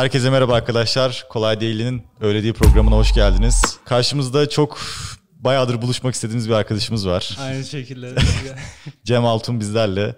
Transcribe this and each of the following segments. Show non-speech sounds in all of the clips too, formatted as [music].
Herkese merhaba arkadaşlar. Kolay Değil'in Öyle Değil programına hoş geldiniz. Karşımızda çok bayağıdır buluşmak istediğimiz bir arkadaşımız var. Aynı şekilde. [laughs] Cem Altun bizlerle.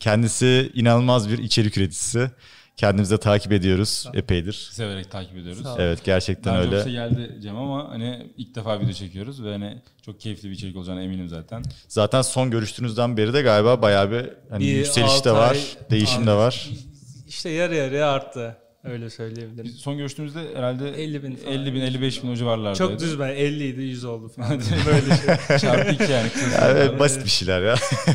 Kendisi inanılmaz bir içerik üreticisi. Kendimizi de takip ediyoruz epeydir. Severek takip ediyoruz. Evet gerçekten Daha önce öyle. olsa geldi Cem ama hani ilk defa video çekiyoruz ve hani çok keyifli bir içerik olacağına eminim zaten. Zaten son görüştüğünüzden beri de galiba bayağı bir, hani Bir yükseliş de var, ay- değişim de var. [laughs] işte yarı yarıya arttı. Öyle söyleyebilirim. Biz son görüştüğümüzde herhalde 50 bin falan. 50 bin 55 bin o civarlardaydı. Çok düz ben 50 idi 100 oldu falan. Böyle şey. [laughs] Çarpı iki yani. [laughs] kısa Yani evet, basit bir şeyler ya.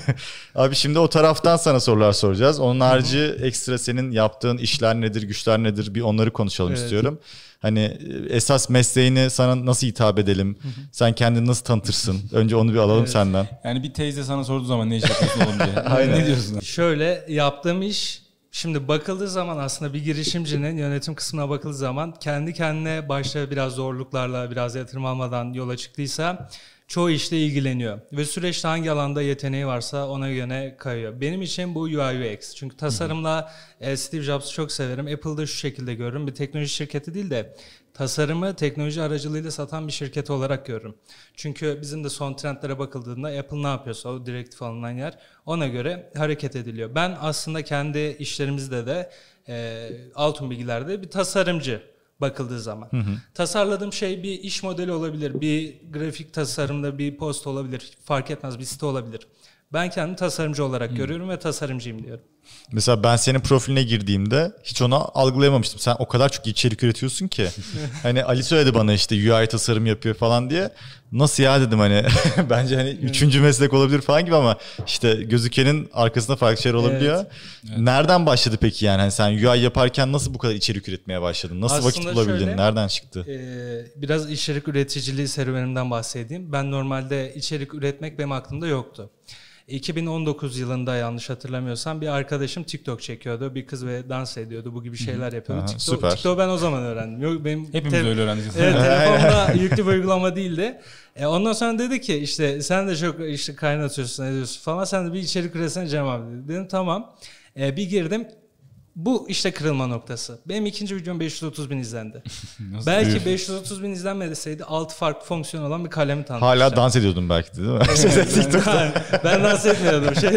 [laughs] Abi şimdi o taraftan sana sorular soracağız. Onun harici ekstra senin yaptığın işler nedir, güçler nedir bir onları konuşalım Evet. istiyorum. Hani e, esas mesleğini sana nasıl hitap edelim? Sen kendini nasıl tanıtırsın? Önce onu bir alalım Evet. senden. Yani bir teyze sana sorduğu zaman ne iş yapıyorsun oğlum diye. Aynen. ne diyorsun? Şöyle yaptığım iş Şimdi bakıldığı zaman aslında bir girişimcinin yönetim kısmına bakıldığı zaman kendi kendine başta biraz zorluklarla biraz yatırım almadan yola çıktıysa çoğu işle ilgileniyor. Ve süreçte hangi alanda yeteneği varsa ona göre kayıyor. Benim için bu UI UX. Çünkü tasarımla e, Steve Jobs'ı çok severim. Apple'da şu şekilde görürüm. Bir teknoloji şirketi değil de tasarımı teknoloji aracılığıyla satan bir şirket olarak görürüm. Çünkü bizim de son trendlere bakıldığında Apple ne yapıyorsa o direktif alınan yer ona göre hareket ediliyor. Ben aslında kendi işlerimizde de e, Altın Bilgiler'de bir tasarımcı bakıldığı zaman. Tasarladığım şey bir iş modeli olabilir, bir grafik tasarımda bir post olabilir, fark etmez bir site olabilir. Ben kendimi tasarımcı olarak görüyorum ve tasarımcıyım diyorum. Mesela ben senin profiline girdiğimde hiç onu algılayamamıştım. Sen o kadar çok içerik üretiyorsun ki. [laughs] hani Ali söyledi bana işte UI tasarım yapıyor falan diye. Nasıl ya dedim hani. [laughs] Bence hani üçüncü meslek olabilir falan gibi ama işte gözükenin arkasında farklı şeyler olabiliyor. Nereden başladı peki yani? Hani sen UI yaparken nasıl bu kadar içerik üretmeye başladın? Nasıl vakit Aslında bulabildin? şöyle- Nereden çıktı? Ee, biraz içerik üreticiliği serüvenimden bahsedeyim. Ben normalde içerik üretmek benim aklımda yoktu. 2019 yılında yanlış hatırlamıyorsam bir arkadaşım TikTok çekiyordu. Bir kız ve dans ediyordu. Bu gibi şeyler yapıyordu. Aha, TikTok, süper. TikTok ben o zaman öğrendim. Yok benim Hepimiz te- öyle öğrendik. Evet [laughs] telefonda yüklü bir uygulama değildi. E, ondan sonra dedi ki işte sen de çok işte kaynatıyorsun ediyorsun falan. Sen de bir içerik üretsene Cem abi dedi. Dedim tamam. E, bir girdim. Bu işte kırılma noktası. Benim ikinci videom 530 bin izlendi. [laughs] Belki 530 bin izlenmeseydi 6 farklı fonksiyon olan bir kalemi tanıtmıştım. Hala dans ediyordun belki de değil mi? [laughs] ben dans etmiyordum. Şey,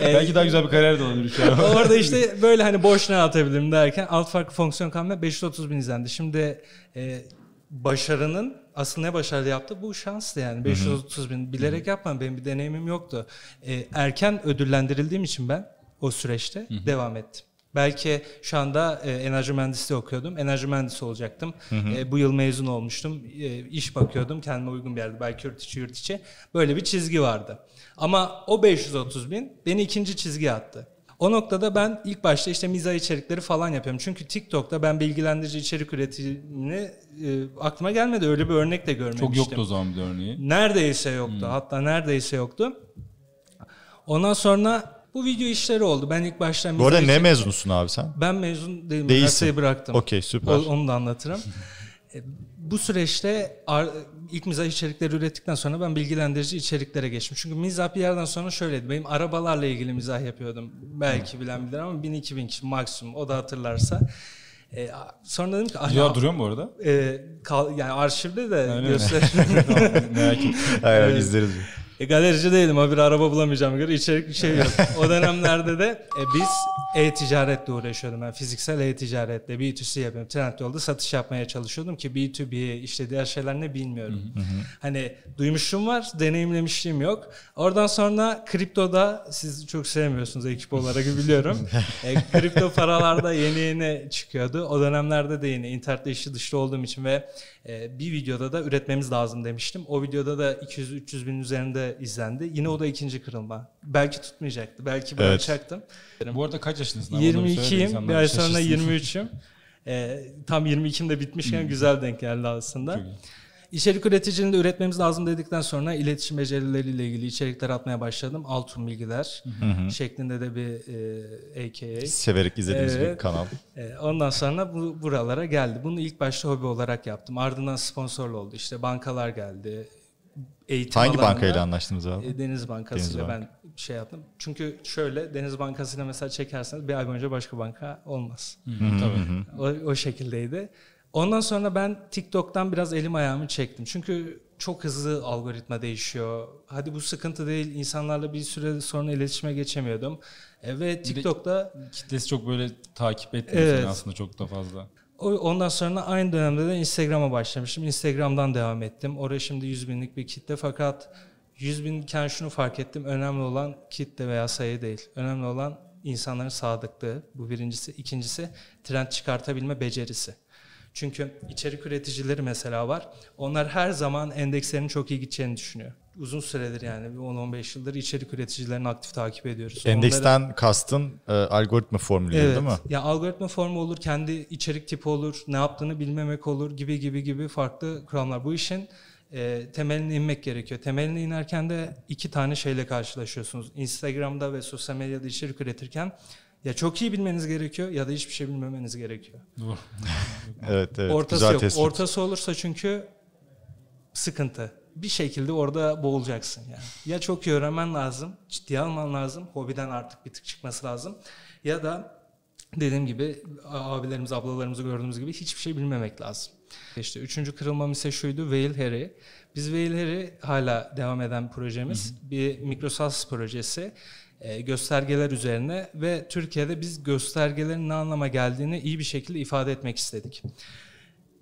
E, [laughs] Belki daha güzel bir kariyer de olabilir şu an. Orada işte böyle hani boş ne atabilirim derken alt farklı fonksiyon kalma 530 bin izlendi. Şimdi e, başarının asıl ne başarılı yaptı? Bu şanstı yani. 530 bin bilerek yapmadım. Benim bir deneyimim yoktu. E, erken ödüllendirildiğim için ben o süreçte devam ettim. Belki şu anda e, enerji mühendisliği okuyordum. Enerji mühendisi olacaktım. E, bu yıl mezun olmuştum. E, iş bakıyordum kendime uygun bir yerde. Belki yurt içi yurt içi. Böyle bir çizgi vardı. Ama o 530 bin beni ikinci çizgiye attı. O noktada ben ilk başta işte mizah içerikleri falan yapıyorum. Çünkü TikTok'ta ben bilgilendirici içerik üretimini e, aklıma gelmedi. Öyle bir örnek de görmemiştim. Çok yoktu o zaman bir örneği. Neredeyse yoktu. Hatta neredeyse yoktu. Ondan sonra bu video işleri oldu. Ben ilk başta Bu arada ne mezunusun abi sen? Ben mezun değilim. Değilsin. Üniversiteyi bıraktım. Okey süper. O- Onu da anlatırım. [laughs] E, Bu süreçte ilk mizah içerikleri ürettikten sonra ben bilgilendirici içeriklere geçtim. Çünkü mizah bir yerden sonra şöyleydi. Benim arabalarla ilgili mizah yapıyordum. Belki bilen bilir ama 1000-2000 kişi maksimum. O da hatırlarsa. E, a- sonra dedim ki... "Ay, Videolar duruyor mu bu arada? e, kal- yani arşivde de Öyle mi? göster. [laughs] Tamam, merak ettim. Hayır izleriz. E, galerici değilim bir araba bulamayacağım göre içerik bir şey yok. O dönemlerde de e, biz e-ticaretle uğraşıyordum. Ben fiziksel e-ticaretle B2C yapıyorum. Trendyol'da satış yapmaya çalışıyordum ki B2B işte diğer şeyler ne bilmiyorum. Hani duymuşluğum var, deneyimlemişliğim yok. Oradan sonra kriptoda siz çok sevmiyorsunuz ekip olarak [laughs] biliyorum. e, kripto paralarda yeni yeni çıkıyordu. O dönemlerde de yeni internette işi dışta olduğum için ve e, bir videoda da üretmemiz lazım demiştim. O videoda da 200-300 bin üzerinde izlendi. Yine o da ikinci kırılma. Belki tutmayacaktı. Belki bırakacaktım. Bu arada kaç yaşındasın? abi? Onu da bir söyle de 22'yim. insanlar Bir ay sonra şaşırsın. 23'üm. E, tam 22'imde bitmişken güzel denk geldi aslında. İçerik üreticiliğinde üretmemiz lazım dedikten sonra iletişim becerileriyle ilgili içerikler atmaya başladım. Altın bilgiler şeklinde de bir e, AKA. Severek izlediğimiz bir Evet. kanal. E, ondan sonra bu buralara geldi. Bunu ilk başta hobi olarak yaptım. Ardından sponsorlu oldu. İşte bankalar geldi. Eğitim Hangi bankayla anlaştınız abi? E, Deniz Bankası'yla Deniz ben şey yaptım. Çünkü şöyle Deniz Bankası'yla mesela çekerseniz bir ay boyunca başka banka olmaz. Tabii. O, o şekildeydi. Ondan sonra ben TikTok'tan biraz elim ayağımı çektim. Çünkü çok hızlı algoritma değişiyor. Hadi bu sıkıntı değil. İnsanlarla bir süre sonra iletişime geçemiyordum. E, ve TikTok'ta Kitlesi çok böyle takip etmiyor Evet. aslında çok da fazla. Ondan sonra aynı dönemde de Instagram'a başlamıştım. Instagram'dan devam ettim. Oraya şimdi 100 binlik bir kitle fakat 100 binken şunu fark ettim. Önemli olan kitle veya sayı değil. Önemli olan insanların sadıklığı. Bu birincisi. İkincisi trend çıkartabilme becerisi. Çünkü içerik üreticileri mesela var. Onlar her zaman endekslerin çok iyi gideceğini düşünüyor. Uzun süredir yani bir 10-15 yıldır içerik üreticilerini aktif takip ediyoruz. Onları- Endeksten kastın e, algoritma formülü Evet. değil mi? Ya algoritma formu olur, kendi içerik tipi olur, ne yaptığını bilmemek olur gibi gibi gibi farklı kuramlar. Bu işin e, temeline inmek gerekiyor. Temeline inerken de iki tane şeyle karşılaşıyorsunuz. Instagram'da ve sosyal medyada içerik üretirken ya çok iyi bilmeniz gerekiyor ya da hiçbir şey bilmemeniz gerekiyor. [laughs] Evet evet. Ortası Güzel yok. tespit. Ortası olursa çünkü sıkıntı. Bir şekilde orada boğulacaksın yani. Ya çok iyi öğrenmen lazım, ciddiye alman lazım, hobiden artık bir tık çıkması lazım. Ya da dediğim gibi abilerimiz, ablalarımızı gördüğümüz gibi hiçbir şey bilmemek lazım. İşte üçüncü kırılmam ise şuydu, Whale Harry. Biz Whale Harry hala devam eden projemiz. Bir Microsoft projesi. e, göstergeler üzerine ve Türkiye'de biz göstergelerin ne anlama geldiğini iyi bir şekilde ifade etmek istedik.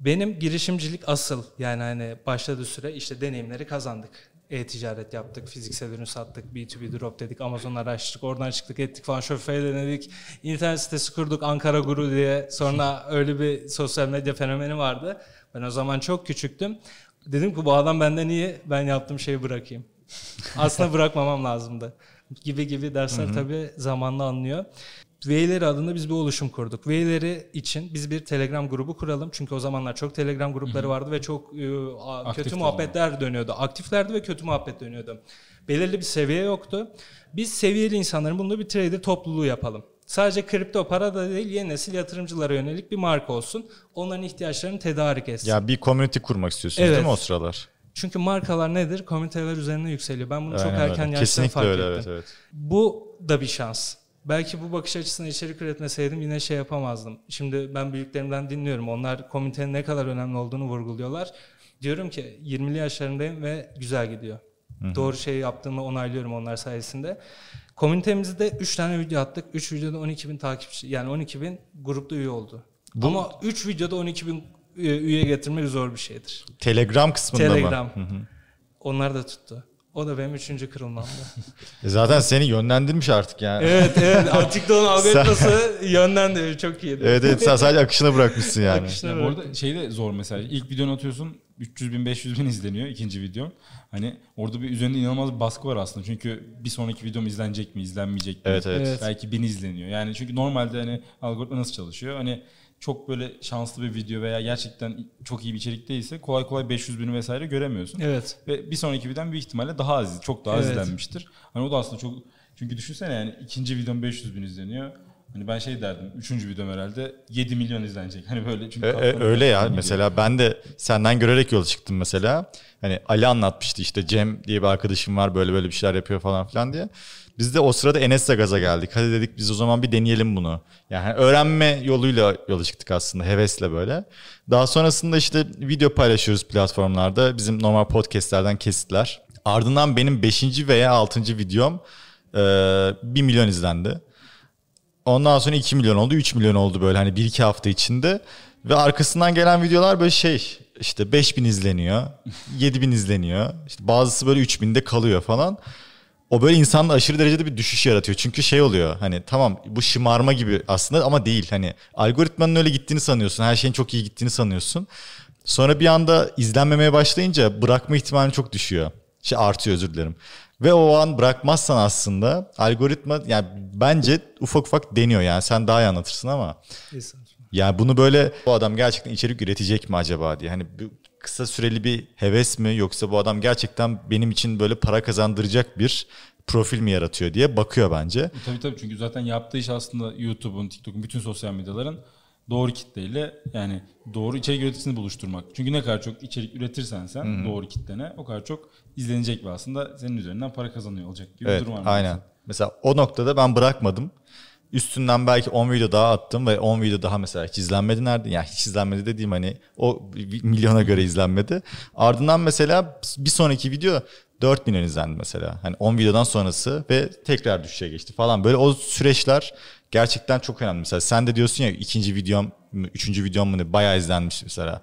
Benim girişimcilik asıl yani hani başladığı süre işte deneyimleri kazandık. E-ticaret yaptık, fiziksel ürün sattık, B2B drop dedik, Amazon'la araştırdık, oradan çıktık ettik falan, Shopify'e denedik. İnternet sitesi kurduk Ankara Guru diye. Sonra [laughs] öyle bir sosyal medya fenomeni vardı. Ben o zaman çok küçüktüm. Dedim ki bu adam benden iyi, ben yaptığım şeyi bırakayım. [laughs] Aslında bırakmamam lazımdı. Gibi gibi dersler tabii zamanla anlıyor. V'leri adında biz bir oluşum kurduk. V'leri için biz bir Telegram grubu kuralım. Çünkü o zamanlar çok Telegram grupları vardı ve çok e, kötü muhabbetler dönüyordu. Aktiflerdi ve kötü muhabbet dönüyordu. Belirli bir seviye yoktu. Biz seviyeli insanların bunda bir trader topluluğu yapalım. Sadece kripto para da değil yeni nesil yatırımcılara yönelik bir marka olsun. Onların ihtiyaçlarını tedarik etsin. Ya bir community kurmak istiyorsunuz Evet. değil mi o sıralar? Çünkü markalar nedir? Komüniteler üzerine yükseliyor. Ben bunu çok Aynen erken öyle. yaşta Kesinlikle fark öyle ettim. evet evet. Bu da bir şans. Belki bu bakış açısına içerik üretmeseydim yine şey yapamazdım. Şimdi ben büyüklerimden dinliyorum. Onlar komünitenin ne kadar önemli olduğunu vurguluyorlar. Diyorum ki 20'li yaşlarındayım ve güzel gidiyor. Doğru şeyi yaptığımı onaylıyorum onlar sayesinde. Komünitemizde 3 tane video attık. 3 videoda 12 bin takipçi yani 12 bin grupta üye oldu. Ama 3 videoda 12 bin üye getirmek zor bir şeydir. Telegram kısmında Telegram. mı? Hı. Onlar da tuttu. O da benim üçüncü kırılmamdı. [laughs] E Zaten seni yönlendirmiş artık yani. evet evet. [laughs] TikTok'un algoritması yönlendi. Çok iyiydi. Evet evet sen sadece akışına bırakmışsın yani. Akışına Ya bu arada şey de zor mesela. İlk videonu atıyorsun 300 bin 500 bin izleniyor ikinci video. Hani orada bir üzerinde inanılmaz bir baskı var aslında. Çünkü bir sonraki videom izlenecek mi izlenmeyecek mi? Evet evet. Evet. Belki bin izleniyor. Yani çünkü normalde hani algoritma nasıl çalışıyor? Hani çok böyle şanslı bir video veya gerçekten çok iyi bir içerik değilse kolay kolay 500 bin vesaire göremiyorsun. Evet. Ve bir sonraki videom büyük ihtimalle daha az, çok daha az Evet. izlenmiştir. Hani o da aslında çok... Çünkü düşünsene yani ikinci videom 500 bin izleniyor. Hani ben şey derdim, üçüncü videom herhalde 7 milyon izlenecek. Hani böyle çünkü... E, e, öyle ya katlanıp mesela ben de senden görerek yola çıktım mesela. Hani Ali anlatmıştı işte Cem diye bir arkadaşım var böyle böyle bir şeyler yapıyor falan filan diye. Biz de o sırada Enes'le gaza geldik. Hadi dedik biz o zaman bir deneyelim bunu. Yani öğrenme yoluyla yola çıktık aslında hevesle böyle. Daha sonrasında işte video paylaşıyoruz platformlarda. Bizim normal podcastlerden kesitler. Ardından benim 5. veya 6. videom e, 1 milyon izlendi. Ondan sonra 2 milyon oldu, 3 milyon oldu böyle hani 1-2 hafta içinde. Ve arkasından gelen videolar böyle şey işte 5000 izleniyor, 7000 izleniyor. İşte bazısı böyle 3000'de kalıyor falan. O böyle insanda aşırı derecede bir düşüş yaratıyor. Çünkü şey oluyor hani tamam bu şımarma gibi aslında ama değil. Hani algoritmanın öyle gittiğini sanıyorsun. Her şeyin çok iyi gittiğini sanıyorsun. Sonra bir anda izlenmemeye başlayınca bırakma ihtimali çok düşüyor. Şey artıyor özür dilerim. Ve o an bırakmazsan aslında algoritma yani bence ufak ufak deniyor yani sen daha iyi anlatırsın ama yani bunu böyle bu adam gerçekten içerik üretecek mi acaba diye. Hani kısa süreli bir heves mi yoksa bu adam gerçekten benim için böyle para kazandıracak bir profil mi yaratıyor diye bakıyor bence. E, Tabii tabii çünkü zaten yaptığı iş aslında YouTube'un, TikTok'un bütün sosyal medyaların doğru kitleyle yani doğru içerik üreticisini buluşturmak. Çünkü ne kadar çok içerik üretirsen sen doğru kitlene o kadar çok izlenecek ve aslında senin üzerinden para kazanıyor olacak gibi Evet bir durum var. aynen. Mesela o noktada ben bırakmadım. Üstünden belki 10 video daha attım ve 10 video daha mesela hiç izlenmedi nerede? Yani hiç izlenmedi dediğim hani o milyona göre izlenmedi. Ardından mesela bir sonraki video 4 milyon izlendi mesela. Hani 10 videodan sonrası ve tekrar düşüşe geçti falan. Böyle o süreçler gerçekten çok önemli. Mesela sen de diyorsun ya ikinci videom, üçüncü videom mu ne bayağı izlenmiş mesela.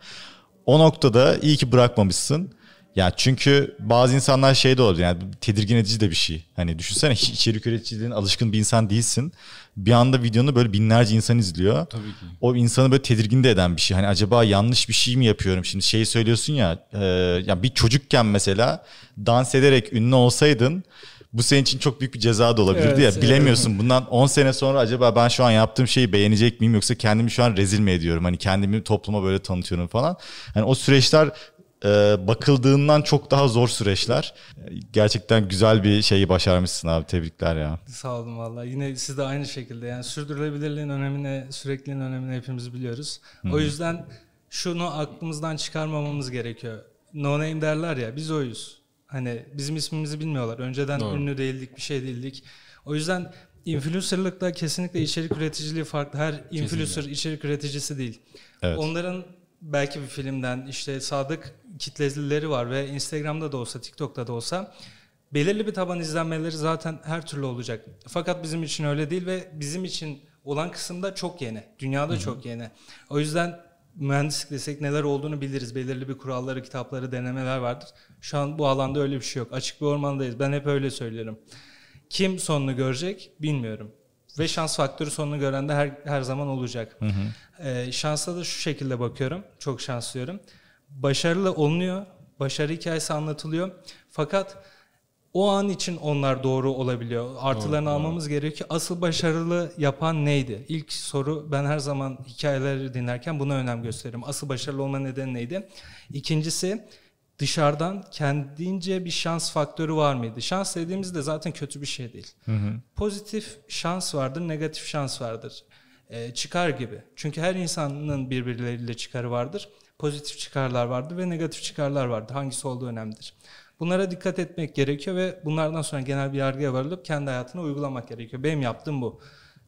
O noktada iyi ki bırakmamışsın. Ya çünkü bazı insanlar şey de olabilir yani tedirgin edici de bir şey. Hani düşünsene içerik üreticiliğine alışkın bir insan değilsin. Bir anda videonu böyle binlerce insan izliyor. Tabii ki. O insanı böyle tedirgin de eden bir şey. Hani acaba yanlış bir şey mi yapıyorum? Şimdi şeyi söylüyorsun ya, e, ya bir çocukken mesela dans ederek ünlü olsaydın bu senin için çok büyük bir ceza da olabilirdi Evet, ya. evet. Bilemiyorsun. Bundan 10 sene sonra acaba ben şu an yaptığım şeyi beğenecek miyim yoksa kendimi şu an rezil mi ediyorum? Hani kendimi topluma böyle tanıtıyorum falan. Hani o süreçler bakıldığından çok daha zor süreçler. Gerçekten güzel bir şeyi başarmışsın abi. Tebrikler ya. Sağ olun valla. Yine siz de aynı şekilde yani sürdürülebilirliğin önemini, sürekliliğin önemini hepimiz biliyoruz. O yüzden şunu aklımızdan çıkarmamamız gerekiyor. No name derler ya biz oyuz. Hani bizim ismimizi bilmiyorlar. Önceden Doğru. ünlü değildik, bir şey değildik. O yüzden influencerlıkta kesinlikle içerik üreticiliği farklı. Her influencer içerik üreticisi değil. Evet. Onların belki bir filmden işte sadık kitlelileri var ve Instagram'da da olsa, TikTok'ta da olsa belirli bir taban izlenmeleri zaten her türlü olacak. Fakat bizim için öyle değil ve bizim için olan kısımda çok yeni. Dünyada çok yeni. O yüzden mühendislik desek neler olduğunu biliriz. Belirli bir kuralları, kitapları, denemeler vardır. Şu an bu alanda öyle bir şey yok. Açık bir ormandayız. Ben hep öyle söylerim. Kim sonunu görecek bilmiyorum. Ve şans faktörü sonunu gören de her, her zaman olacak. Ee, şansa da şu şekilde bakıyorum. Çok şanslıyım. Başarılı olunuyor. Başarı hikayesi anlatılıyor. Fakat o an için onlar doğru olabiliyor. Artılarını almamız gerekiyor. Asıl başarılı yapan neydi? İlk soru ben her zaman hikayeleri dinlerken buna önem gösteririm. Asıl başarılı olma nedeni neydi? İkincisi dışarıdan kendince bir şans faktörü var mıydı? Şans dediğimizde zaten kötü bir şey değil. Pozitif şans vardır, negatif şans vardır. Ee, çıkar gibi. Çünkü her insanın birbirleriyle çıkarı vardır. Pozitif çıkarlar vardır ve negatif çıkarlar vardır. Hangisi olduğu önemlidir. Bunlara dikkat etmek gerekiyor ve bunlardan sonra genel bir yargıya varılıp kendi hayatına uygulamak gerekiyor. Benim yaptığım bu.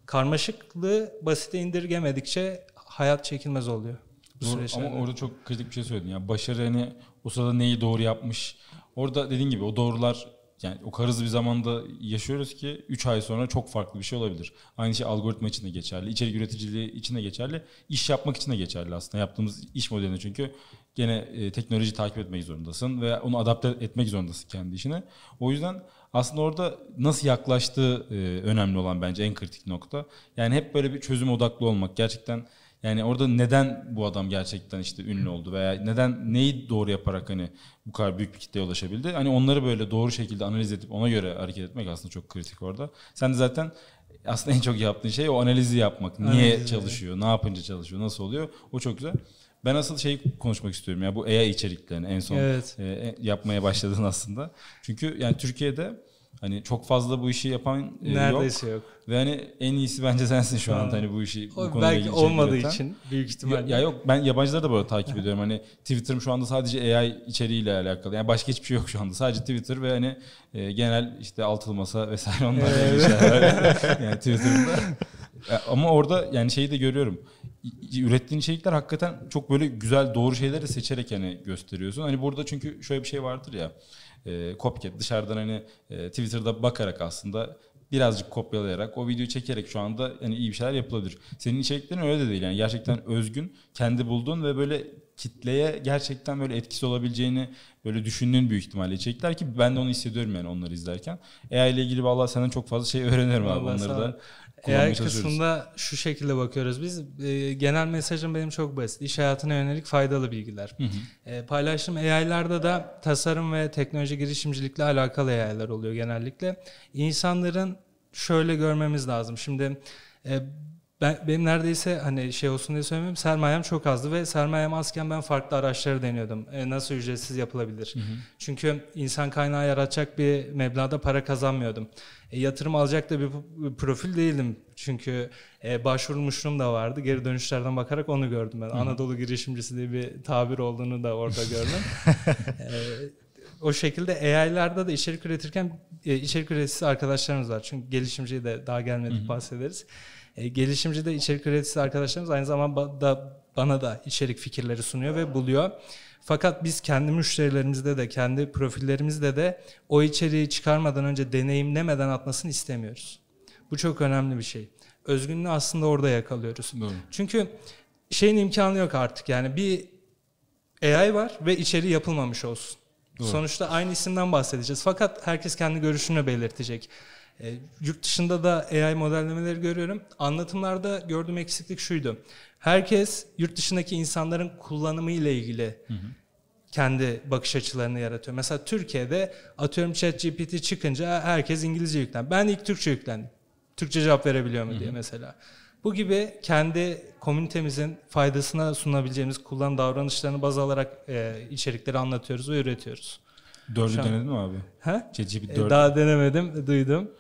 Karmaşıklığı basite indirgemedikçe hayat çekilmez oluyor. Bu Doğru, ama orada çok kritik bir şey söyledin. Yani başarı hani o sırada neyi doğru yapmış. Orada dediğin gibi o doğrular yani o kadar hızlı bir zamanda yaşıyoruz ki 3 ay sonra çok farklı bir şey olabilir. Aynı şey algoritma için de geçerli. içerik üreticiliği için de geçerli. iş yapmak için de geçerli aslında. Yaptığımız iş modelinde çünkü gene e, teknoloji takip etmek zorundasın ve onu adapte etmek zorundasın kendi işine. O yüzden aslında orada nasıl yaklaştığı e, önemli olan bence en kritik nokta. Yani hep böyle bir çözüm odaklı olmak gerçekten yani orada neden bu adam gerçekten işte ünlü oldu veya neden neyi doğru yaparak hani bu kadar büyük bir kitleye ulaşabildi? Hani onları böyle doğru şekilde analiz edip ona göre hareket etmek aslında çok kritik orada. Sen de zaten aslında en çok yaptığın şey o analizi yapmak. Niye Analizi, çalışıyor? Ne yapınca çalışıyor? Nasıl oluyor? O çok güzel. Ben asıl şeyi konuşmak istiyorum ya bu AI içeriklerini en son Evet. e, yapmaya başladın aslında. Çünkü yani Türkiye'de hani çok fazla bu işi yapan e, yok. Neredeyse yok. Ve hani en iyisi bence sensin şu an Ha. hani bu işi bu O konuyla belki ilgili içerik olmadığı üreten. için büyük Ya, ihtimalle. ya yok ben yabancıları da böyle takip ediyorum. Hani Twitter'ım şu anda sadece AI içeriğiyle alakalı. Yani başka hiçbir şey yok şu anda. Sadece Twitter ve hani e, genel işte altılı masa vesaire onlarla ilgili şeyler [laughs] yani Twitter'da. Ya Ama orada yani şeyi de görüyorum. Ürettiğin içerikler hakikaten çok böyle güzel doğru şeyleri seçerek hani gösteriyorsun. Hani burada çünkü şöyle bir şey vardır ya. E, copycat dışarıdan hani e, Twitter'da bakarak aslında birazcık kopyalayarak o videoyu çekerek şu anda yani iyi bir şeyler yapılabilir. Senin içeriklerin öyle de değil yani gerçekten özgün, kendi bulduğun ve böyle kitleye gerçekten böyle etkisi olabileceğini böyle düşündüğün büyük ihtimalle içerikler ki ben de onu hissediyorum yani onları izlerken. AI ile ilgili vallahi senden çok fazla şey öğreniyorum abi onları da AI kısmında şu şekilde bakıyoruz biz. E, genel mesajım benim çok basit. İş hayatına yönelik faydalı bilgiler. E, paylaştığım AI'larda da tasarım ve teknoloji girişimcilikle alakalı AI'lar oluyor genellikle. İnsanların şöyle görmemiz lazım. Şimdi e, ben benim neredeyse hani şey olsun diye söylemiyorum sermayem çok azdı ve sermayem azken ben farklı araçları deniyordum. E, nasıl ücretsiz yapılabilir? Hı hı. Çünkü insan kaynağı yaratacak bir meblağda para kazanmıyordum. E, yatırım alacak da bir profil değildim. Çünkü e, başvurmuşluğum da vardı. Geri dönüşlerden bakarak onu gördüm ben. Hı hı. Anadolu girişimcisi diye bir tabir olduğunu da orada gördüm. [laughs] e, o şekilde AI'larda da içerik üretirken e, içerik üreticisi arkadaşlarımız var. Çünkü gelişimciyi de daha gelmedik Hı-hı. bahsederiz. E, gelişimci de içerik üreticisi arkadaşlarımız aynı zamanda bana da içerik fikirleri sunuyor ve buluyor. Fakat biz kendi müşterilerimizde de kendi profillerimizde de o içeriği çıkarmadan önce deneyimlemeden atmasını istemiyoruz. Bu çok önemli bir şey. Özgünlüğü aslında orada yakalıyoruz. Doğru. Çünkü şeyin imkanı yok artık. Yani bir AI var ve içeriği yapılmamış olsun. Doğru. Sonuçta aynı isimden bahsedeceğiz. Fakat herkes kendi görüşünü belirtecek. E, yurt dışında da AI modellemeleri görüyorum. Anlatımlarda gördüğüm eksiklik şuydu. Herkes yurt dışındaki insanların kullanımı ile ilgili hı hı. kendi bakış açılarını yaratıyor. Mesela Türkiye'de atıyorum ChatGPT çıkınca herkes İngilizce yüklen. Ben ilk Türkçe yüklendim. Türkçe cevap verebiliyor mu hı hı. diye mesela. Bu gibi kendi komünitemizin faydasına sunabileceğimiz kullanım davranışlarını baz alarak e, içerikleri anlatıyoruz ve üretiyoruz. Dördü denedin mi abi? Ha? ChatGPT 4. E, daha denemedim, duydum.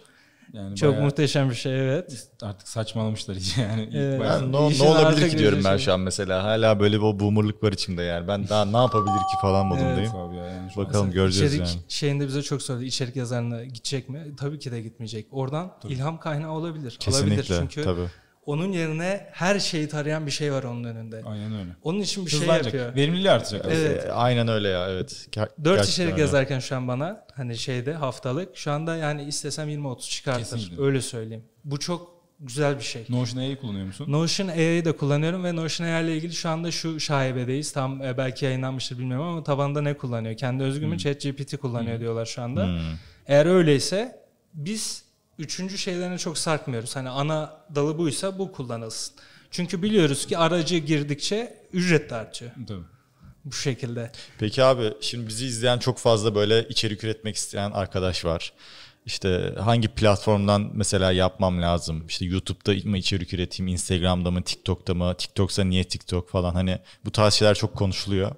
Yani Çok muhteşem bir şey evet. Artık saçmalamışlar iyice yani. Evet. Ben, ne, ne olabilir ki diyorum ben şu an mesela. Hala böyle o boomerlık var içimde yani. Ben daha ne yapabilir ki falan modundayım. Evet. Abi yani Bakalım göreceğiz içerik yani. şeyinde bize çok söyledi. İçerik yazarına gidecek mi? Tabii ki de gitmeyecek. Oradan Tabii. ilham kaynağı olabilir. Kesinlikle. Olabilir çünkü tabii onun yerine her şeyi tarayan bir şey var onun önünde. Aynen öyle. Onun için bir şey yapıyor. Verimliliği artacak. Evet. E, aynen öyle ya evet. Ger- Dört içerik öyle. yazarken şu an bana hani şeyde haftalık şu anda yani istesem 20-30 çıkartır. Kesinlikle. Öyle söyleyeyim. Bu çok güzel bir şey. Notion AI kullanıyor musun? Notion AI'yi de kullanıyorum ve Notion AI ile ilgili şu anda şu şaibedeyiz. Tam e, belki yayınlanmıştır bilmiyorum ama tabanda ne kullanıyor? Kendi özgü mü hmm. ChatGPT kullanıyor hmm. diyorlar şu anda. Hmm. Eğer öyleyse biz üçüncü şeylerine çok sarkmıyoruz. Hani ana dalı buysa bu kullanılsın. Çünkü biliyoruz ki aracı girdikçe ücret de artıyor. Tabii. Bu şekilde. Peki abi şimdi bizi izleyen çok fazla böyle içerik üretmek isteyen arkadaş var. İşte hangi platformdan mesela yapmam lazım? İşte YouTube'da mı içerik üreteyim, Instagram'da mı, TikTok'ta mı? TikTok'sa niye TikTok falan hani bu tarz şeyler çok konuşuluyor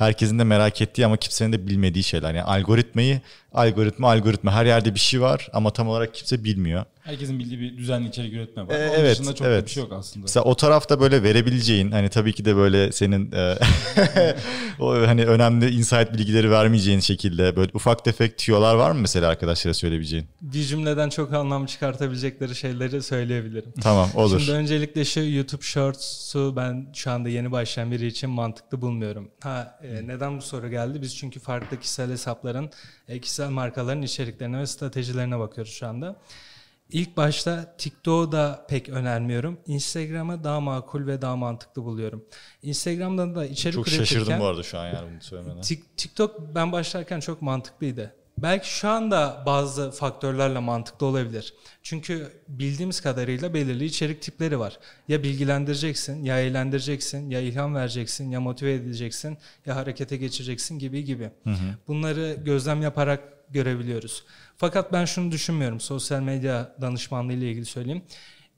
herkesin de merak ettiği ama kimsenin de bilmediği şeyler. Yani algoritmayı, algoritma, algoritma her yerde bir şey var ama tam olarak kimse bilmiyor. Herkesin bildiği bir düzenli içerik üretme var. Ee, Onun evet, dışında çok evet. bir şey yok aslında. Mesela o tarafta böyle verebileceğin hani tabii ki de böyle senin e, [laughs] o hani önemli insight bilgileri vermeyeceğin şekilde böyle ufak tefek tüyolar var mı mesela arkadaşlara söyleyebileceğin? Bir cümleden çok anlam çıkartabilecekleri şeyleri söyleyebilirim. Tamam [laughs] olur. Şimdi öncelikle şu YouTube Shorts'u ben şu anda yeni başlayan biri için mantıklı bulmuyorum. Ha e, neden bu soru geldi? Biz çünkü farklı kişisel hesapların, e, kişisel markaların içeriklerine ve stratejilerine bakıyoruz şu anda. İlk başta TikTok'u da pek önermiyorum. Instagram'ı daha makul ve daha mantıklı buluyorum. Instagram'dan da içerik çok üretirken... Çok şaşırdım bu arada şu an yani bunu söylemene. TikTok ben başlarken çok mantıklıydı. Belki şu anda bazı faktörlerle mantıklı olabilir. Çünkü bildiğimiz kadarıyla belirli içerik tipleri var. Ya bilgilendireceksin, ya eğlendireceksin, ya ilham vereceksin, ya motive edeceksin, ya harekete geçireceksin gibi gibi. Hı hı. Bunları gözlem yaparak görebiliyoruz. Fakat ben şunu düşünmüyorum. Sosyal medya danışmanlığı ile ilgili söyleyeyim.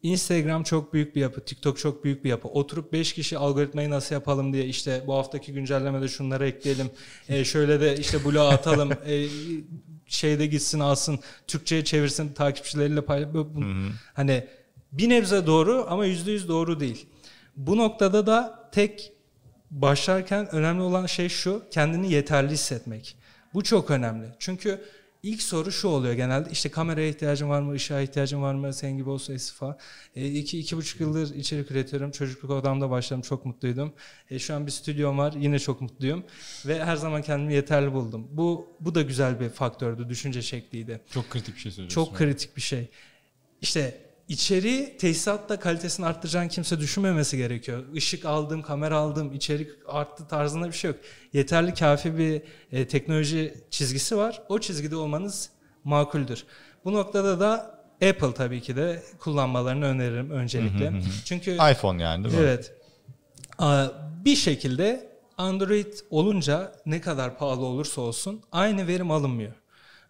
Instagram çok büyük bir yapı, TikTok çok büyük bir yapı. Oturup 5 kişi algoritmayı nasıl yapalım diye işte bu haftaki güncellemede şunları ekleyelim. E, şöyle de işte blog atalım. [laughs] e, şeyde gitsin alsın, Türkçe'ye çevirsin, takipçileriyle paylaşsın. Hani bir nebze doğru ama yüzde yüz doğru değil. Bu noktada da tek başlarken önemli olan şey şu, kendini yeterli hissetmek. Bu çok önemli. Çünkü İlk soru şu oluyor genelde işte kameraya ihtiyacın var mı, ışığa ihtiyacın var mı, senin gibi olsa istifa. E, iki, iki buçuk yıldır içerik üretiyorum. Çocukluk odamda başladım, çok mutluydum. E, şu an bir stüdyom var, yine çok mutluyum. Ve her zaman kendimi yeterli buldum. Bu, bu da güzel bir faktördü, düşünce şekliydi. Çok kritik bir şey söylüyorsun. Çok kritik bir şey. İşte içeriği tesisatla kalitesini arttıracağın kimse düşünmemesi gerekiyor. Işık aldım, kamera aldım, içerik arttı tarzında bir şey yok. Yeterli kafi bir e, teknoloji çizgisi var. O çizgide olmanız makuldür. Bu noktada da Apple tabii ki de kullanmalarını öneririm öncelikle. Çünkü iPhone yani değil mi? Evet. Bir şekilde Android olunca ne kadar pahalı olursa olsun aynı verim alınmıyor.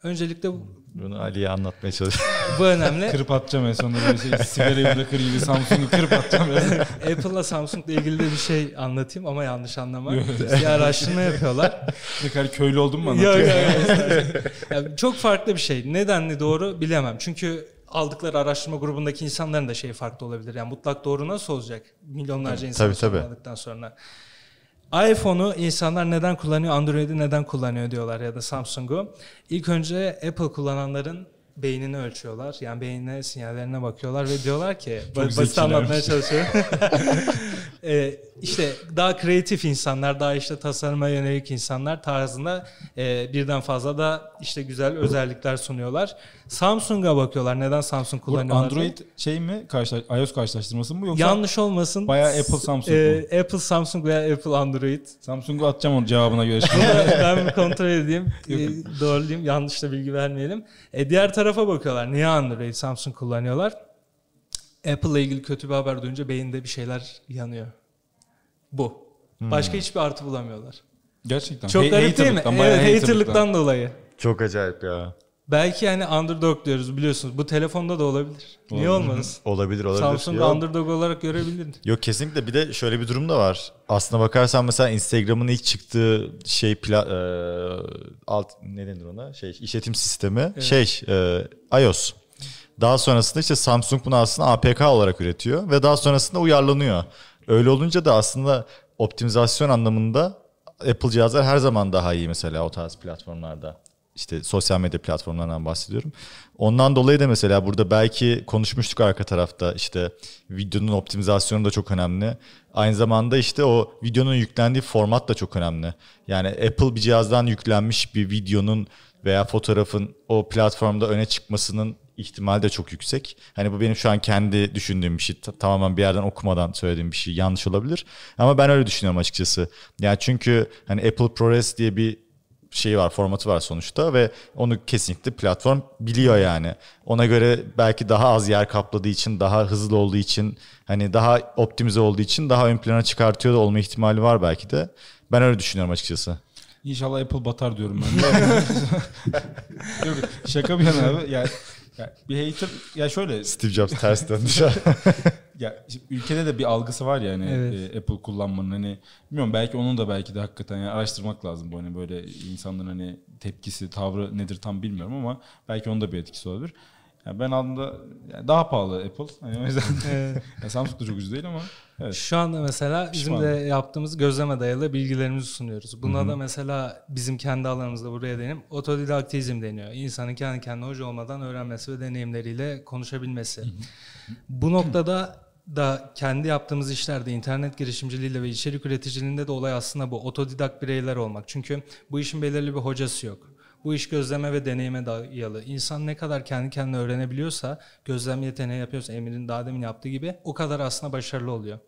Öncelikle Bunu Ali'ye anlatmaya çalışıyorum. [laughs] bu önemli. Kırıp atacağım en sonunda böyle şey. Sigarayı bırakır gibi Samsung'u kırıp atacağım. [laughs] Apple'la Samsung'la ilgili de bir şey anlatayım ama yanlış anlama. bir araştırma yapıyorlar. ne kadar köylü oldun mu anlatıyor? yok, yok. Yani çok farklı bir şey. Nedenli doğru bilemem. Çünkü aldıkları araştırma grubundaki insanların da şeyi farklı olabilir. Yani mutlak doğru nasıl olacak? Milyonlarca insan Tabii, tabii. sonra. iPhone'u insanlar neden kullanıyor, Android'i neden kullanıyor diyorlar ya da Samsung'u. İlk önce Apple kullananların beynini ölçüyorlar. Yani beynine sinyallerine bakıyorlar ve diyorlar ki Çok basit anlatmaya çalışıyorum. [laughs] [laughs] Ee, işte daha kreatif insanlar, daha işte tasarıma yönelik insanlar tarzında e, birden fazla da işte güzel özellikler sunuyorlar. Samsung'a bakıyorlar. Neden Samsung kullanıyorlar? diye. Android şey mi? Karşıla iOS karşılaştırması mı yoksa Yanlış olmasın. bayağı Apple Samsung Ee, mu? Apple Samsung veya Apple Android. Samsung'u atacağım onun cevabına göre. şimdi. [laughs] ben bir kontrol edeyim. [laughs] e, doğrulayayım. Yanlış da bilgi vermeyelim. E, diğer tarafa bakıyorlar. Niye Android, Samsung kullanıyorlar? Apple ile ilgili kötü bir haber duyunca beyinde bir şeyler yanıyor. Bu. Başka hiçbir artı bulamıyorlar. Gerçekten. Çok Hey- garip değil mi? haterlıktan, bayağı Evet, haterlıktan. dolayı. Çok acayip ya. Belki yani underdog diyoruz biliyorsunuz. Bu telefonda da olabilir. Niye olmasın? [laughs] Olabilir olabilir. Samsung Yok. underdog olarak görebilir. Yok kesinlikle bir de şöyle bir durum da var. Aslına bakarsan mesela Instagram'ın ilk çıktığı şey pla, e, alt ne denir ona? Şey işletim sistemi şey e, iOS. Daha sonrasında işte Samsung bunu aslında APK olarak üretiyor ve daha sonrasında uyarlanıyor. Öyle olunca da aslında optimizasyon anlamında Apple cihazlar her zaman daha iyi mesela o tarz platformlarda. İşte sosyal medya platformlarından bahsediyorum. Ondan dolayı da mesela burada belki konuşmuştuk arka tarafta işte videonun optimizasyonu da çok önemli. Aynı zamanda işte o videonun yüklendiği format da çok önemli. Yani Apple bir cihazdan yüklenmiş bir videonun veya fotoğrafın o platformda öne çıkmasının ihtimali de çok yüksek. Hani bu benim şu an kendi düşündüğüm bir şey. Ta- Tamamen bir yerden okumadan söylediğim bir şey yanlış olabilir. Ama ben öyle düşünüyorum açıkçası. Yani çünkü hani Apple ProRes diye bir şeyi var, formatı var sonuçta ve onu kesinlikle platform biliyor yani. Ona göre belki daha az yer kapladığı için, daha hızlı olduğu için, hani daha optimize olduğu için daha ön plana çıkartıyor da olma ihtimali var belki de. Ben öyle düşünüyorum açıkçası. İnşallah Apple batar diyorum ben. [laughs] Yok şaka bir yana abi. Ya, ya bir hater ya şöyle Steve Jobs ters döndü şu an. ya ülkede de bir algısı var yani Evet. e, Apple kullanmanın hani bilmiyorum belki onun da belki de hakikaten yani araştırmak lazım bu hani böyle insanların hani tepkisi tavrı nedir tam bilmiyorum ama belki onun da bir etkisi olabilir. Yani ben aldığımda yani daha pahalı Apple. Hani o yüzden Evet. [laughs] ya Samsung da çok ucuz değil ama evet. Şu anda mesela bizim de yaptığımız gözleme dayalı bilgilerimizi sunuyoruz. Buna da mesela bizim kendi alanımızda buraya denim otodidaktizm deniyor. İnsanın kendi kendine hoca olmadan öğrenmesi ve deneyimleriyle konuşabilmesi. Bu noktada da kendi yaptığımız işlerde internet girişimciliğiyle ve içerik üreticiliğinde de olay aslında bu otodidakt bireyler olmak. Çünkü bu işin belirli bir hocası yok. Bu iş gözleme ve deneyime dayalı. İnsan ne kadar kendi kendine öğrenebiliyorsa, gözlem yeteneği yapıyorsa Emir'in daha demin yaptığı gibi o kadar aslında başarılı oluyor.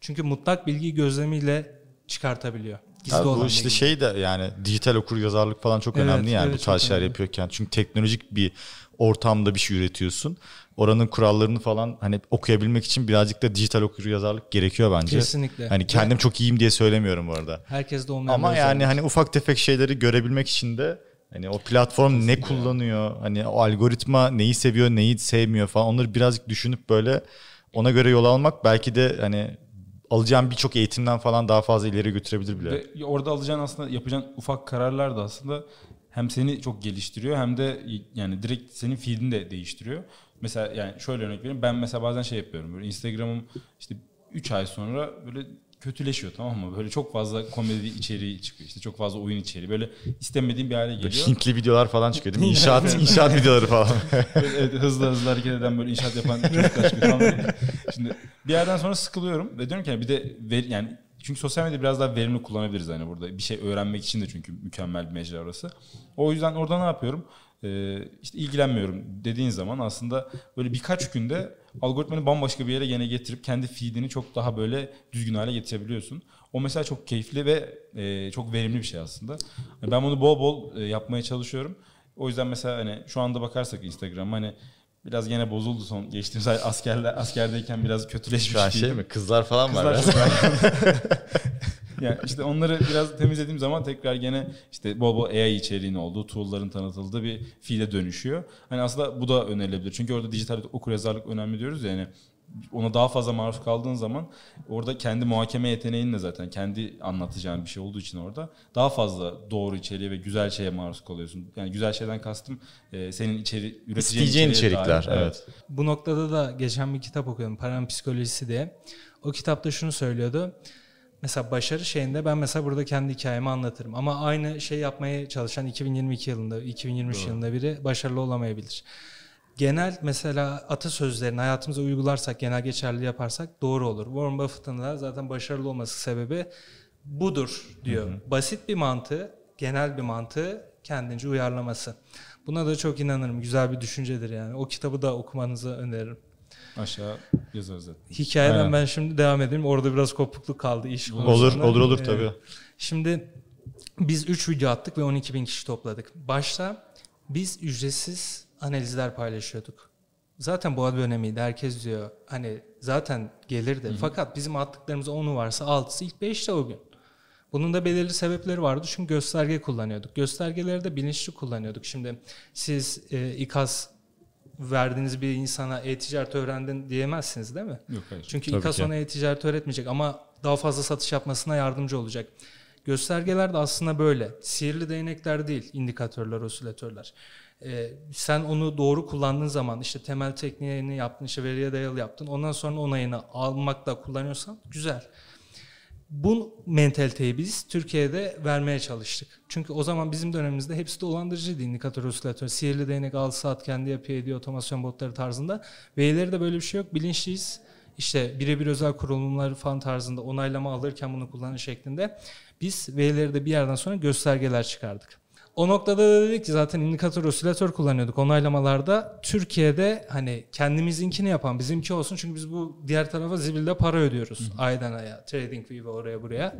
Çünkü mutlak bilgiyi gözlemiyle çıkartabiliyor. Gizli Abi bu işte bilgi. şey de yani dijital okur yazarlık falan çok Evet, önemli yani evet, bu tarz şeyler önemli. yapıyorken. Çünkü teknolojik bir ortamda bir şey üretiyorsun. Oranın kurallarını falan hani okuyabilmek için birazcık da dijital okur yazarlık gerekiyor bence. Kesinlikle. Hani kendim çok iyiyim diye söylemiyorum bu arada. Herkes de olmayan Ama yani özellik. hani ufak tefek şeyleri görebilmek için de hani o platform ne kullanıyor, hani o algoritma neyi seviyor, neyi sevmiyor falan onları birazcık düşünüp böyle ona göre yol almak belki de hani alacağım birçok eğitimden falan daha fazla ileri götürebilir bile. Ve orada alacağın aslında yapacağın ufak kararlar da aslında hem seni çok geliştiriyor hem de yani direkt senin feedini de değiştiriyor. Mesela yani şöyle örnek vereyim. Ben mesela bazen şey yapıyorum. Böyle Instagram'ım işte 3 ay sonra böyle kötüleşiyor tamam mı? Böyle çok fazla komedi içeriği çıkıyor. İşte çok fazla oyun içeriği. Böyle istemediğim bir hale geliyor. Hintli videolar falan çıkıyor değil mi? [laughs] İnşaat, inşaat videoları falan. [laughs] Böyle evet, hızlı hızlı hareket eden böyle inşaat yapan [laughs] çocuklar çıkıyor. Tamam mı? Şimdi bir yerden sonra sıkılıyorum ve diyorum ki yani bir de ver, yani çünkü sosyal medya biraz daha verimli kullanabiliriz hani burada. Bir şey öğrenmek için de çünkü mükemmel bir mecra orası. O yüzden orada ne yapıyorum? Ee, işte ilgilenmiyorum dediğin zaman aslında böyle birkaç günde algoritmanı bambaşka bir yere gene getirip kendi feedini çok daha böyle düzgün hale getirebiliyorsun. O mesela çok keyifli ve e, çok verimli bir şey aslında. Ben bunu bol bol e, yapmaya çalışıyorum. O yüzden mesela hani şu anda bakarsak Instagram hani biraz gene bozuldu son geçtiğimiz ay askerler askerdeyken biraz kötüleşmiş Şu an şey mi? Kızlar falan var. Kızlar biraz. çok [laughs] yani işte onları biraz temizlediğim zaman tekrar gene işte bol bol AI içeriğinin olduğu, tool'ların tanıtıldığı bir feed'e dönüşüyor. Hani aslında bu da önerilebilir. Çünkü orada dijital okuryazarlık önemli diyoruz ya yani ona daha fazla maruz kaldığın zaman orada kendi muhakeme yeteneğinle zaten kendi anlatacağın bir şey olduğu için orada daha fazla doğru içeriğe ve güzel şeye maruz kalıyorsun. Yani güzel şeyden kastım e, senin içeri üreteceğin İsteyeceğin içerikler. dair. evet. Bu noktada da geçen bir kitap okuyorum. Paranın Psikolojisi diye. O kitapta şunu söylüyordu. Mesela başarı şeyinde ben mesela burada kendi hikayemi anlatırım. Ama aynı şey yapmaya çalışan 2022 yılında, 2023 Doğru. yılında biri başarılı olamayabilir. Genel mesela atasözlerini hayatımıza uygularsak, genel geçerli yaparsak doğru olur. Warren Buffett'ın da zaten başarılı olması sebebi budur diyor. Basit bir mantığı, genel bir mantığı kendince uyarlaması. Buna da çok inanırım. Güzel bir düşüncedir yani. O kitabı da okumanızı öneririm. Aşağı yazarız zaten. Hikayeden Aynen. ben şimdi devam edeyim. Orada biraz kopukluk kaldı iş Olur, Olur konusunda. olur olur Ee, tabii. Şimdi biz 3 video attık ve 12 bin kişi topladık. Başta biz ücretsiz analizler paylaşıyorduk. Zaten bu adı önemliydi. Herkes diyor hani zaten gelirdi. Fakat bizim attıklarımız 10'u varsa 6'sı ilk 5'te o gün. Bunun da belirli sebepleri vardı. Çünkü gösterge kullanıyorduk. Göstergeleri de bilinçli kullanıyorduk. Şimdi siz e, İKAS verdiğiniz bir insana e-ticaret öğrendin diyemezsiniz değil mi? Yok hayır. Çünkü Tabii İKAS ki. ona e-ticaret öğretmeyecek ama daha fazla satış yapmasına yardımcı olacak. Göstergeler de aslında böyle. Sihirli değnekler değil, indikatörler, osilatörler. Ee, sen onu doğru kullandığın zaman işte temel tekniğini yaptın, işte veriye dayalı yaptın. Ondan sonra onayını almakla kullanıyorsan güzel. Bu mentaliteyi biz Türkiye'de vermeye çalıştık. Çünkü o zaman bizim dönemimizde hepsi dolandırıcıydı. İndikatör, osilatör, sihirli değnek, al saat kendi yapıyor ediyor, otomasyon botları tarzında. V'leri böyle bir şey yok. Bilinçliyiz. İşte birebir özel kurulumlar falan tarzında onaylama alırken bunu kullanın şeklinde. Biz V'leri de bir yerden sonra göstergeler çıkardık. O noktada da dedik ki zaten indikatör osilatör kullanıyorduk onaylamalarda. Türkiye'de hani kendimizinkini yapan bizimki olsun çünkü biz bu diğer tarafa zibilde para ödüyoruz. Aydan aya, trading fee ve oraya buraya.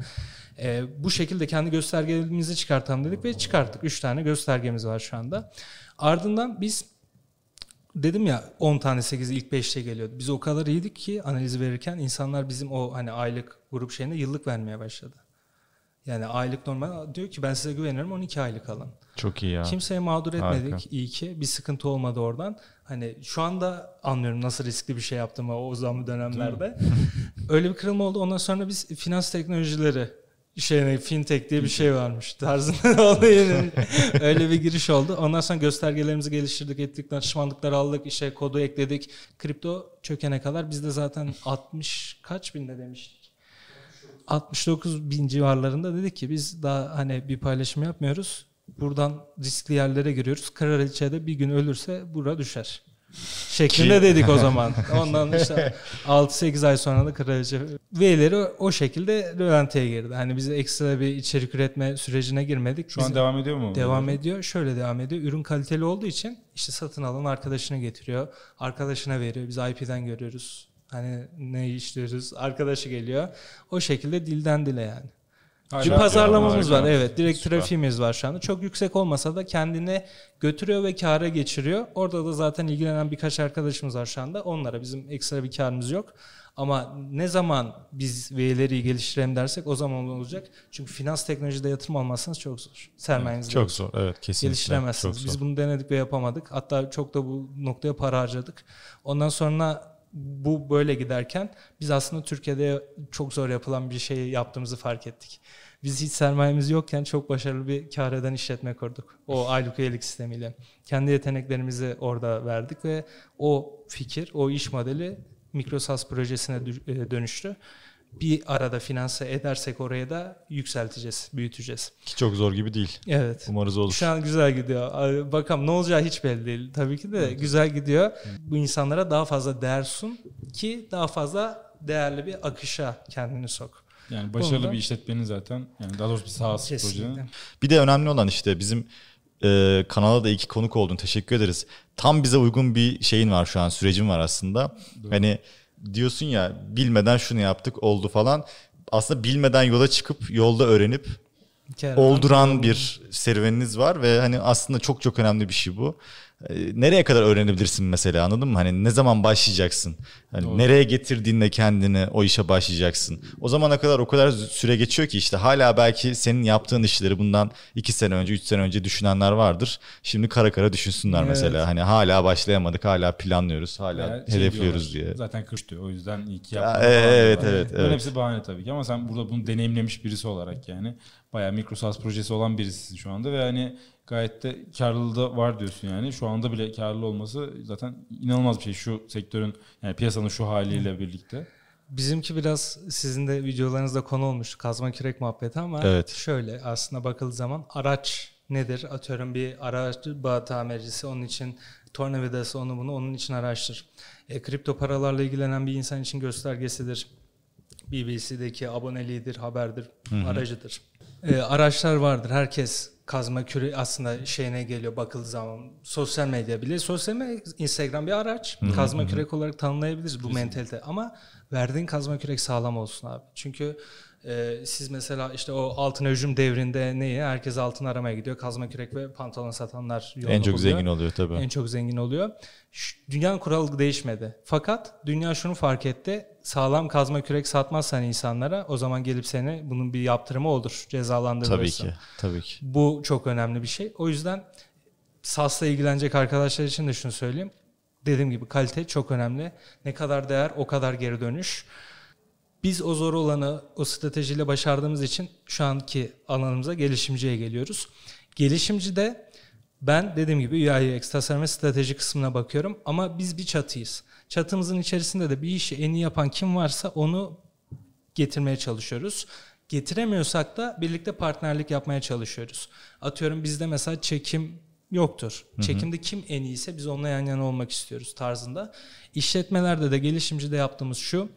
Ee, bu şekilde kendi göstergelerimizi çıkartalım dedik ve çıkarttık. 3 tane göstergemiz var şu anda. Ardından biz dedim ya 10 tane 8 ilk 5'te geliyordu. Biz o kadar iyiydik ki analizi verirken insanlar bizim o hani aylık grup şeyine yıllık vermeye başladı. Yani aylık normal diyor ki ben size güvenirim 12 aylık alın. Çok iyi ya. Kimseye mağdur etmedik. Harika. İyi ki bir sıkıntı olmadı oradan. Hani şu anda anlıyorum nasıl riskli bir şey yaptığımı o zaman dönemlerde. [laughs] Öyle bir kırılma oldu. Ondan sonra biz finans teknolojileri şey fintech diye bir şey varmış tarzında. [laughs] Öyle bir giriş oldu. Ondan sonra göstergelerimizi geliştirdik, ettik, danışmanlıklar aldık, işte kodu ekledik. Kripto çökene kadar biz de zaten [laughs] 60 kaç binde demiştik. 69 bin civarlarında dedik ki biz daha hani bir paylaşım yapmıyoruz. Buradan riskli yerlere giriyoruz. Kraliçe bir gün ölürse bura düşer. Şeklinde dedik o zaman. [laughs] Ondan işte 6-8 ay sonra da kraliçe V'leri o şekilde rölantiye girdi. Hani biz ekstra bir içerik üretme sürecine girmedik. Şu an Biz- devam ediyor mu? Devam ediyor. Şöyle devam ediyor. Ürün kaliteli olduğu için işte satın alan arkadaşını getiriyor. Arkadaşına veriyor. Biz IP'den görüyoruz. Hani ne işliyoruz. Arkadaşı geliyor. O şekilde dilden dile yani. Hala Bir pazarlamamız var. Evet. Direkt Süper. trafiğimiz var şu anda. Çok yüksek olmasa da kendine götürüyor ve kâra geçiriyor. Orada da zaten ilgilenen birkaç arkadaşımız var şu anda. Onlara bizim ekstra bir karımız yok. Ama ne zaman biz verileri geliştirelim dersek o zaman olacak. Çünkü finans teknolojide yatırım almazsanız çok zor. Sermayeniz Çok zor. Evet kesinlikle. geliştiremezsiniz. Çok Biz zor. bunu denedik ve yapamadık. Hatta çok da bu noktaya para harcadık. Ondan sonra bu böyle giderken biz aslında Türkiye'de çok zor yapılan bir şey yaptığımızı fark ettik. Biz hiç sermayemiz yokken çok başarılı bir kar eden işletme kurduk. O aylık üyelik sistemiyle. Kendi yeteneklerimizi orada verdik ve o fikir, o iş modeli Microsoft projesine e, dönüştü. Bir arada finanse edersek oraya da yükselteceğiz, büyüteceğiz. Ki çok zor gibi değil. Evet. Umarız olur. Şu an güzel gidiyor. Bakalım ne olacağı hiç belli değil. Tabii ki de güzel gidiyor. Bu insanlara daha fazla değer sun ki daha fazla değerli bir akışa kendini sok. Yani başarılı Konuda- bir işletmenin zaten yani daha doğrusu bir sahası Kesinlikle. projenin. Bir de önemli olan işte bizim e, kanala da iki konuk oldun. Teşekkür ederiz. Tam bize uygun bir şeyin var şu an. Sürecin var aslında. Hani diyorsun ya bilmeden şunu yaptık oldu falan. Aslında bilmeden yola çıkıp yolda öğrenip Kervan, olduran bir serüveniniz var ve hani aslında çok çok önemli bir şey bu. E, nereye kadar öğrenebilirsin mesela anladın mı? Hani ne zaman başlayacaksın? Hani nereye getirdiğinde kendini o işe başlayacaksın. O zamana kadar o kadar süre geçiyor ki işte hala belki senin yaptığın işleri bundan iki sene önce, üç sene önce düşünenler vardır. Şimdi kara kara düşünsünler Evet. mesela. Hani hala başlayamadık, hala planlıyoruz, hala Yani şey hedefliyoruz diyorlar, diye. Zaten kıştı o yüzden iyi ki Ya, e- falan evet, diyorlar. evet, Bunların evet. hepsi bahane tabii ki ama sen burada bunu deneyimlemiş birisi olarak yani bayağı Microsoft projesi olan birisisin şu anda ve hani gayet de karlılığı da var diyorsun yani. Şu anda bile karlı olması zaten inanılmaz bir şey şu sektörün yani piyasanın şu haliyle birlikte. Bizimki biraz sizin de videolarınızda konu olmuş kazma kürek muhabbeti ama Evet. şöyle aslında bakıldığı zaman araç nedir? Atıyorum bir araç bağ tamircisi onun için tornavidası onu bunu onun için araçtır. E, kripto paralarla ilgilenen bir insan için göstergesidir. BBC'deki aboneliğidir, haberdir, aracıdır. E, araçlar vardır. Herkes kazma küre aslında şeyine geliyor bakıldığı zaman. Sosyal medya bile. Sosyal medya, Instagram bir araç. Kazma kürek olarak tanımlayabiliriz bu mentalite. Ama verdiğin kazma kürek sağlam olsun abi. Çünkü e, siz mesela işte o altın hücum devrinde neyi? Herkes altın aramaya gidiyor. Kazma kürek ve pantolon satanlar yolunu En çok buluyor. zengin oluyor tabii. En çok zengin oluyor. Şu- Dünyanın kuralı değişmedi. Fakat dünya şunu fark etti. Sağlam kazma kürek satmazsan insanlara o zaman gelip seni bunun bir yaptırımı olur. Cezalandırılırsın. Tabii ki. Tabii ki. Bu çok önemli bir şey. O yüzden SaaS'la ilgilenecek arkadaşlar için de şunu söyleyeyim. Dediğim gibi kalite çok önemli. Ne kadar değer o kadar geri dönüş. Biz o zor olanı o stratejiyle başardığımız için şu anki alanımıza gelişimciye geliyoruz. Gelişimci de ben dediğim gibi UI UX tasarım ve strateji kısmına bakıyorum ama biz bir çatıyız. Çatımızın içerisinde de bir işi en iyi yapan kim varsa onu getirmeye çalışıyoruz. Getiremiyorsak da birlikte partnerlik yapmaya çalışıyoruz. Atıyorum bizde mesela çekim yoktur. Çekimde kim en iyiyse biz onunla yan yana olmak istiyoruz tarzında. İşletmelerde de gelişimcide yaptığımız şu.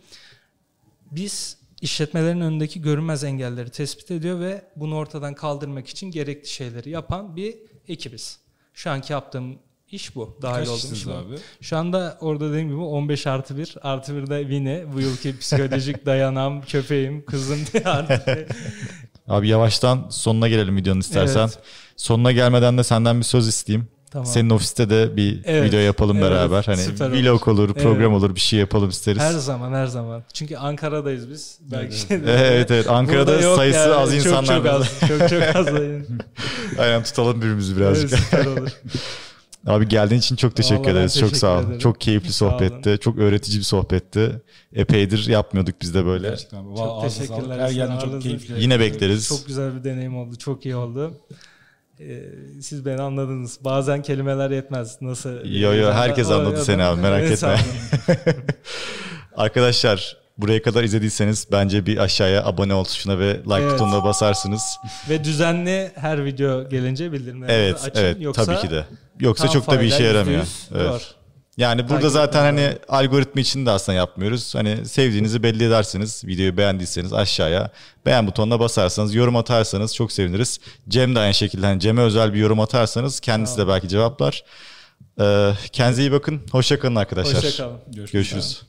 Biz işletmelerin önündeki görünmez engelleri tespit ediyor ve bunu ortadan kaldırmak için gerekli şeyleri yapan bir ekibiz. Şu anki yaptığım iş bu. Dahil Kaç iş bu. abi? Şu anda orada dediğim gibi 15 artı 1. Artı 1 de Vini. Bu yılki psikolojik dayanam, [laughs] köpeğim, kızım [laughs] diye Abi yavaştan sonuna gelelim videonun istersen. Evet. Sonuna gelmeden de senden bir söz isteyeyim. Tamam. Senin ofiste de bir Evet, video yapalım evet, beraber. Hani vlog olur, program Evet. olur, bir şey yapalım isteriz. Her zaman her zaman. Çünkü Ankara'dayız biz. Belki şey [laughs] Evet evet Ankara'da sayısı yani. az çok, insanlar. Çok az. Çok çok az. [laughs] Aynen tutalım birbirimizi birazcık. Evet, süper olur. [laughs] Abi geldiğin için çok teşekkür Vallahi ederiz. çok teşekkür sağ ol. ederim. Çok keyifli olun. sohbetti. Çok öğretici bir sohbetti. Epeydir yapmıyorduk biz de böyle. Gerçekten. Çok Çok teşekkürler. Her geldiğin çok keyifli. Yine bekleriz. Çok güzel bir deneyim oldu. Çok iyi oldu. Ee, siz beni anladınız. Bazen kelimeler yetmez. Nasıl? Yo, yo, herkes anladı o- seni abi, merak etme. [laughs] Arkadaşlar buraya kadar izlediyseniz bence bir aşağıya abone ol tuşuna ve like Evet. butonuna basarsınız. Ve düzenli her video gelince bildirimleri Evet, açın. evet Yoksa tabii ki de. Yoksa çok da bir işe yaramıyor. %100 Evet. var. Yani burada Takip zaten hani etmem algoritma için de aslında yapmıyoruz. Hani sevdiğinizi belli edersiniz. Videoyu beğendiyseniz aşağıya beğen butonuna basarsanız, yorum atarsanız çok seviniriz. Cem de aynı şekilde hani Cem'e özel bir yorum atarsanız kendisi de belki cevaplar. Ee, kendinize iyi bakın. Hoşça kalın arkadaşlar. Hoşça kalın. Görüşürüz. Görüşürüz.